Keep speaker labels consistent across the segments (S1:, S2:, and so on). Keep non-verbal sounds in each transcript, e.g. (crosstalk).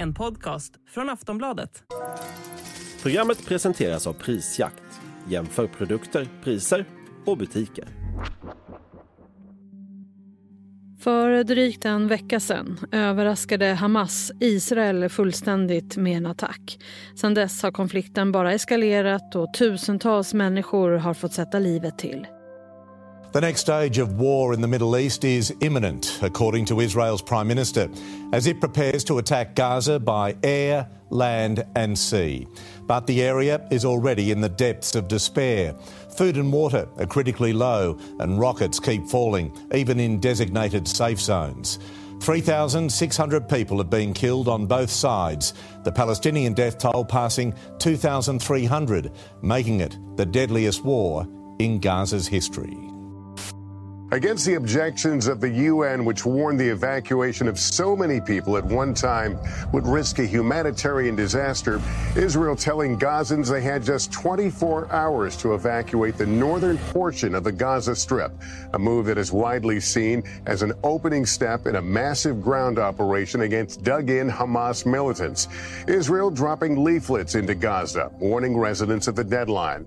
S1: En podcast från Aftonbladet.
S2: Programmet presenteras av Prisjakt. Jämför produkter, priser och butiker.
S3: För drygt en vecka sedan överraskade Hamas Israel fullständigt med en attack. Sedan dess har konflikten bara eskalerat och tusentals människor har fått sätta livet till.
S4: The next stage of war in the Middle East is imminent, according to Israel's Prime Minister, as it prepares to attack Gaza by air, land, and sea. But the area is already in the depths of despair. Food and water are critically low, and rockets keep falling, even in designated safe zones. 3,600 people have been killed on both sides, the Palestinian death toll passing 2,300, making it the deadliest war in Gaza's history.
S5: Against the objections of the UN, which warned the evacuation of so many people at one time would risk a humanitarian disaster, Israel telling Gazans they had just 24 hours to evacuate the northern portion of the Gaza Strip, a move that is widely seen as an opening step in a massive ground operation against dug in Hamas militants. Israel dropping leaflets into Gaza, warning residents of the deadline.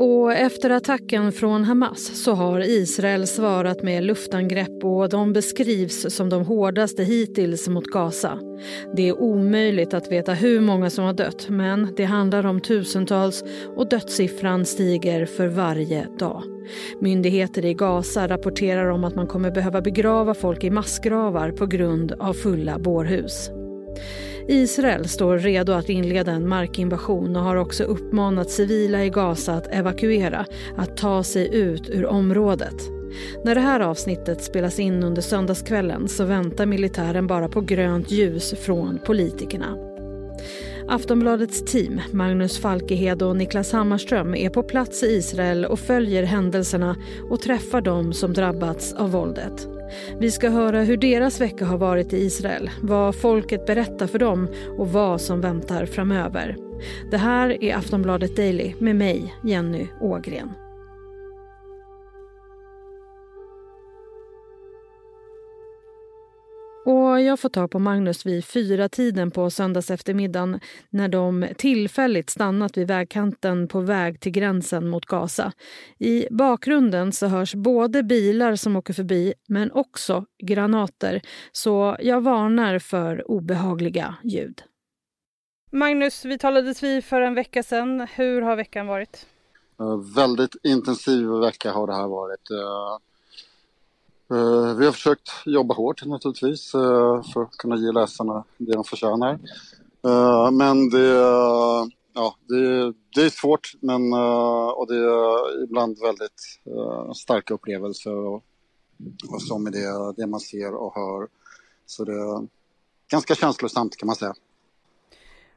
S3: Och efter attacken från Hamas så har Israel svarat med luftangrepp och de beskrivs som de hårdaste hittills mot Gaza. Det är omöjligt att veta hur många som har dött men det handlar om tusentals och dödssiffran stiger för varje dag. Myndigheter i Gaza rapporterar om att man kommer behöva begrava folk i massgravar på grund av fulla bårhus. Israel står redo att inleda en markinvasion och har också uppmanat civila i Gaza att evakuera, att ta sig ut ur området. När det här avsnittet spelas in under söndagskvällen så väntar militären bara på grönt ljus från politikerna. Aftonbladets team, Magnus Falkehed och Niklas Hammarström är på plats i Israel och följer händelserna och träffar dem som drabbats av våldet. Vi ska höra hur deras vecka har varit i Israel, vad folket berättar för dem och vad som väntar framöver. Det här är Aftonbladet Daily med mig, Jenny Ågren. Och jag får tag på Magnus vid fyra tiden på söndags eftermiddagen när de tillfälligt stannat vid vägkanten på väg till gränsen mot Gaza. I bakgrunden så hörs både bilar som åker förbi men också granater. Så jag varnar för obehagliga ljud. Magnus, vi talades vid för en vecka sedan. Hur har veckan varit?
S6: Uh, väldigt intensiv vecka har det här varit. Eh, vi har försökt jobba hårt naturligtvis eh, för att kunna ge läsarna det de förtjänar. Eh, men det, ja, det, det är svårt men, och det är ibland väldigt starka upplevelser och, och som är det, det man ser och hör. Så det är ganska känslosamt kan man säga.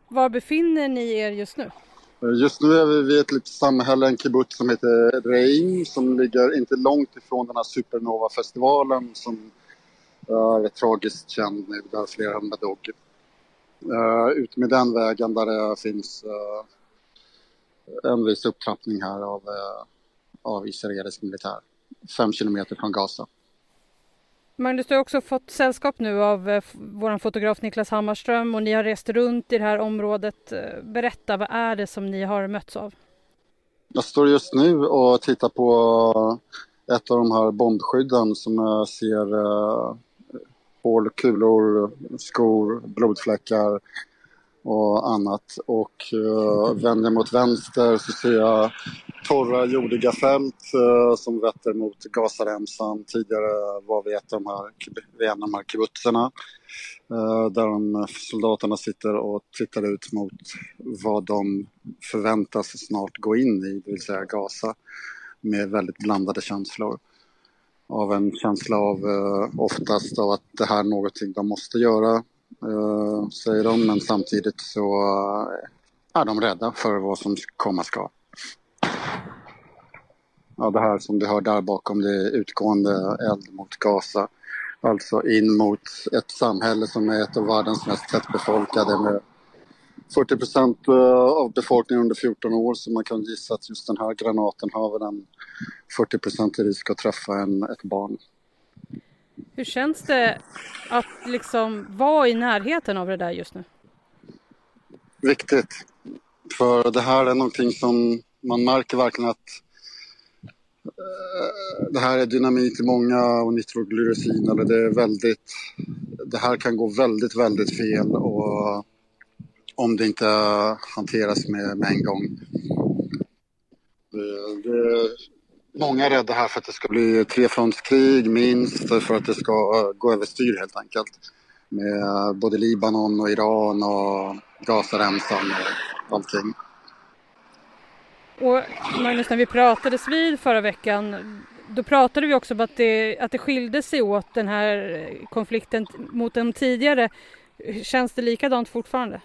S3: Var befinner ni er just nu?
S6: Just nu är vi vid ett litet samhälle, en kibbutz som heter Reim som ligger inte långt ifrån den här Supernova-festivalen som är tragiskt känd nu, där flera hundra dog. Uh, ut med den vägen där det finns uh, en viss upptrappning här av, uh, av israelisk militär. Fem kilometer från Gaza.
S3: Magnus, du har också fått sällskap nu av eh, vår fotograf Niklas Hammarström och ni har rest runt i det här området. Eh, berätta, vad är det som ni har mötts av?
S6: Jag står just nu och tittar på ett av de här bombskydden som jag ser eh, hål, kulor, skor, blodfläckar och annat. Och eh, vänder jag mot vänster så ser jag torra jordiga fält eh, som vetter mot Gazaremsan. Tidigare var vi ett av de här, vid en av de här kibbutzerna eh, där de soldaterna sitter och tittar ut mot vad de förväntas snart gå in i, det vill säga Gaza, med väldigt blandade känslor av en känsla av eh, oftast av att det här är någonting de måste göra säger de, men samtidigt så är de rädda för vad som komma ska. Ja, det här som du hör där bakom det är utgående eld mot Gaza. Alltså in mot ett samhälle som är ett av världens mest tättbefolkade med 40 procent eh, av befolkningen under 14 år så man kan gissa att just den här granaten har väl en 40 procent risk att träffa en, ett barn.
S3: Hur känns det att liksom vara i närheten av det där just nu?
S6: Viktigt. För det här är någonting som man märker verkligen att Eh, det här är dynamit i många och nitroglycerin eller det är väldigt det här kan gå väldigt, väldigt fel och om det inte hanteras med, med en gång. Eh, det, det, många är rädda här för att det ska bli trefrontskrig minst, för att det ska eh, gå överstyr helt enkelt. Med både Libanon och Iran och Gazaremsan och allting.
S3: Och Magnus, när vi pratades vid förra veckan, då pratade vi också om att det, att det skilde sig åt den här konflikten mot den tidigare. Känns det likadant fortfarande?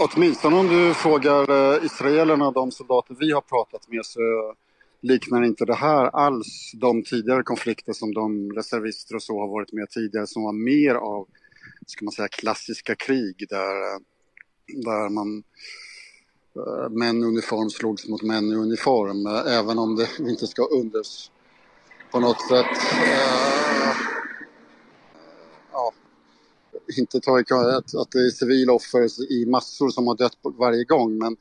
S6: Åtminstone om du frågar eh, israelerna, de soldater vi har pratat med, så liknar inte det här alls de tidigare konflikter som de reservister och så har varit med tidigare som var mer av, ska man säga, klassiska krig där, eh, där man Eh, män i uniform slogs mot män i uniform, eh, även om det (laughs) inte ska unders på något sätt. Äh, ja, inte ta i att, att det är civila offer i massor som har dött varje gång men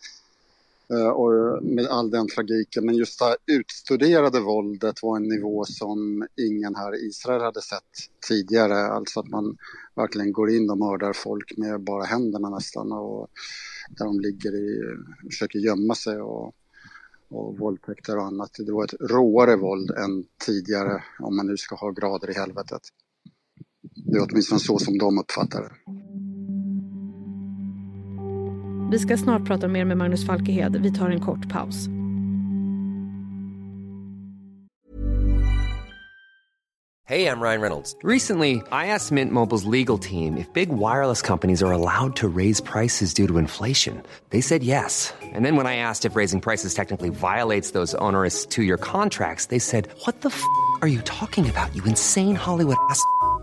S6: Eh, och med all den tragiken. Men just det här utstuderade våldet var en nivå som ingen här i Israel hade sett tidigare. Alltså att man verkligen går in och mördar folk med bara händerna nästan och där de ligger i, försöker gömma sig och, och våldtäkter och annat. Det var ett råare våld än tidigare om man nu ska ha grader i helvetet. Det är åtminstone så som de uppfattar det.
S3: Vi ska snart prata mer med Magnus Falkehed. Vi tar en kort paus.
S7: Hey, I'm Ryan Reynolds. Recently, I asked Mint Mobile's legal team if big wireless companies are allowed to raise prices due to inflation. They said yes. And then when I asked if raising prices technically violates those onerous two-year contracts, they said, "What the f*** are you talking about? You insane Hollywood ass."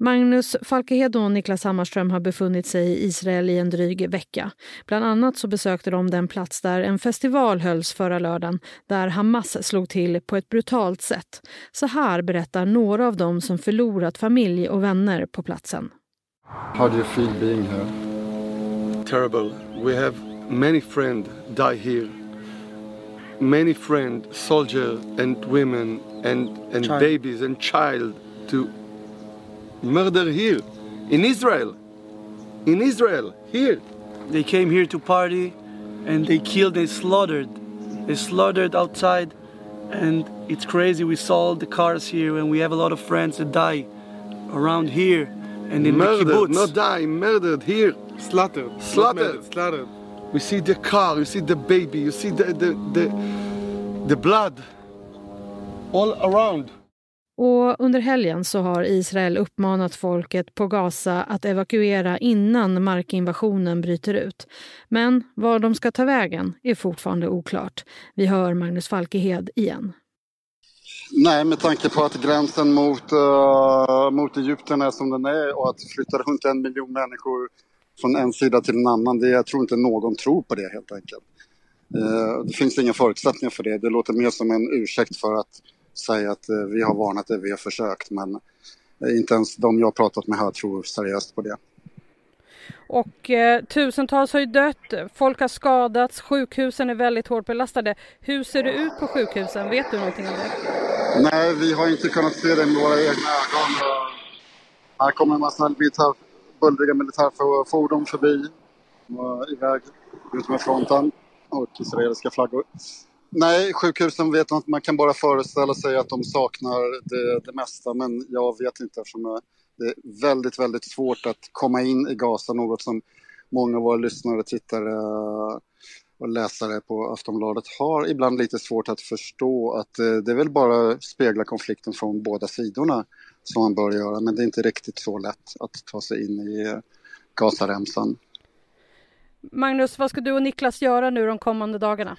S3: Magnus Falkehed och Niklas Hammarström har befunnit sig i Israel i en dryg vecka. Bland annat så besökte de den plats där en festival hölls förra lördagen där Hamas slog till på ett brutalt sätt. Så här berättar några av dem som förlorat familj och vänner på platsen.
S6: How do you feel being here?
S8: Terrible. We have many friends die here. Many friends, soldiers and women and, and babies and child to murder here in Israel. In Israel, here.
S9: They came here to party and they killed, they slaughtered. They slaughtered outside and it's crazy. We saw the cars here and we have a lot of friends that die around here and in
S8: murdered,
S9: the kibbutz.
S8: not die, murdered here.
S9: slaughtered.
S8: Slaughtered.
S9: slaughtered.
S8: We see the car, you see the baby, you see the, the, the, the blood all around.
S3: Och under helgen så har Israel uppmanat folket på Gaza att evakuera innan markinvasionen bryter ut. Men var de ska ta vägen är fortfarande oklart. Vi hör Magnus Falkehed igen.
S6: Nej, med tanke på att gränsen mot, uh, mot Egypten är som den är och att flytta runt en miljon människor från en sida till en annan, det, jag tror inte någon tror på det helt enkelt. Uh, det finns inga förutsättningar för det. Det låter mer som en ursäkt för att säga att uh, vi har varnat det, vi har försökt, men inte ens de jag pratat med här tror seriöst på det.
S3: Och eh, tusentals har ju dött, folk har skadats, sjukhusen är väldigt hårt belastade. Hur ser det ut på sjukhusen? Vet du någonting om det?
S6: Nej, vi har inte kunnat se det med våra egna ögon. Här kommer en massa militär, bullriga militärfordon förbi och iväg ut med fronten och israeliska flaggor. Nej, sjukhusen vet att inte. Man kan bara föreställa sig att de saknar det, det mesta, men jag vet inte eftersom det är väldigt, väldigt svårt att komma in i Gaza, något som många av våra lyssnare, tittare och läsare på Aftonbladet har ibland lite svårt att förstå att eh, det är väl bara spegla konflikten från båda sidorna som man bör göra, men det är inte riktigt så lätt att ta sig in i eh, Gazaremsan.
S3: Magnus, vad ska du och Niklas göra nu de kommande dagarna?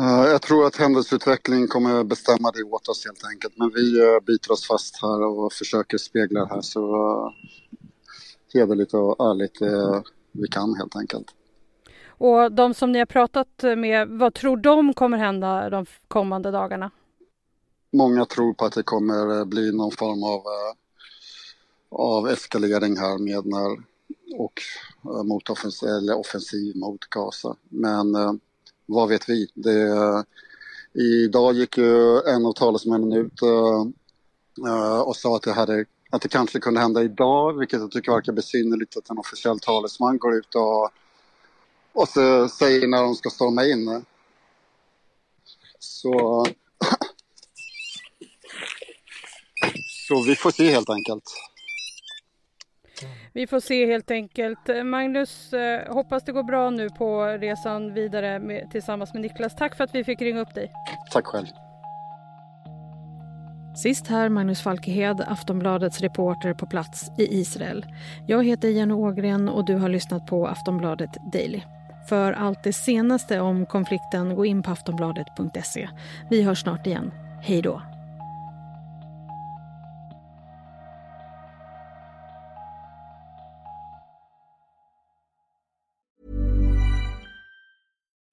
S6: Uh, jag tror att händelseutvecklingen kommer bestämma det åt oss helt enkelt. Men vi uh, biter oss fast här och försöker spegla det här så uh, hederligt och ärligt vi kan helt enkelt.
S3: Och de som ni har pratat med, vad tror de kommer hända de kommande dagarna?
S6: Många tror på att det kommer bli någon form av, av eskalering här med när, och motoffensiv, eller offensiv mot Gaza. Men vad vet vi? Det, idag gick ju en av talesmännen ut uh, och sa att det, hade, att det kanske kunde hända idag, vilket jag tycker verkar besynnerligt att en officiell talesman går ut och, och så säger när de ska storma in. Så, (clears throat) så vi får se helt enkelt.
S3: Vi får se helt enkelt. Magnus, eh, hoppas det går bra nu på resan vidare med, tillsammans med Niklas. Tack för att vi fick ringa upp dig.
S6: Tack själv.
S3: Sist här Magnus Falkehed, Aftonbladets reporter på plats i Israel. Jag heter Jenny Ågren och du har lyssnat på Aftonbladet Daily. För allt det senaste om konflikten, gå in på aftonbladet.se. Vi hörs snart igen. Hej då!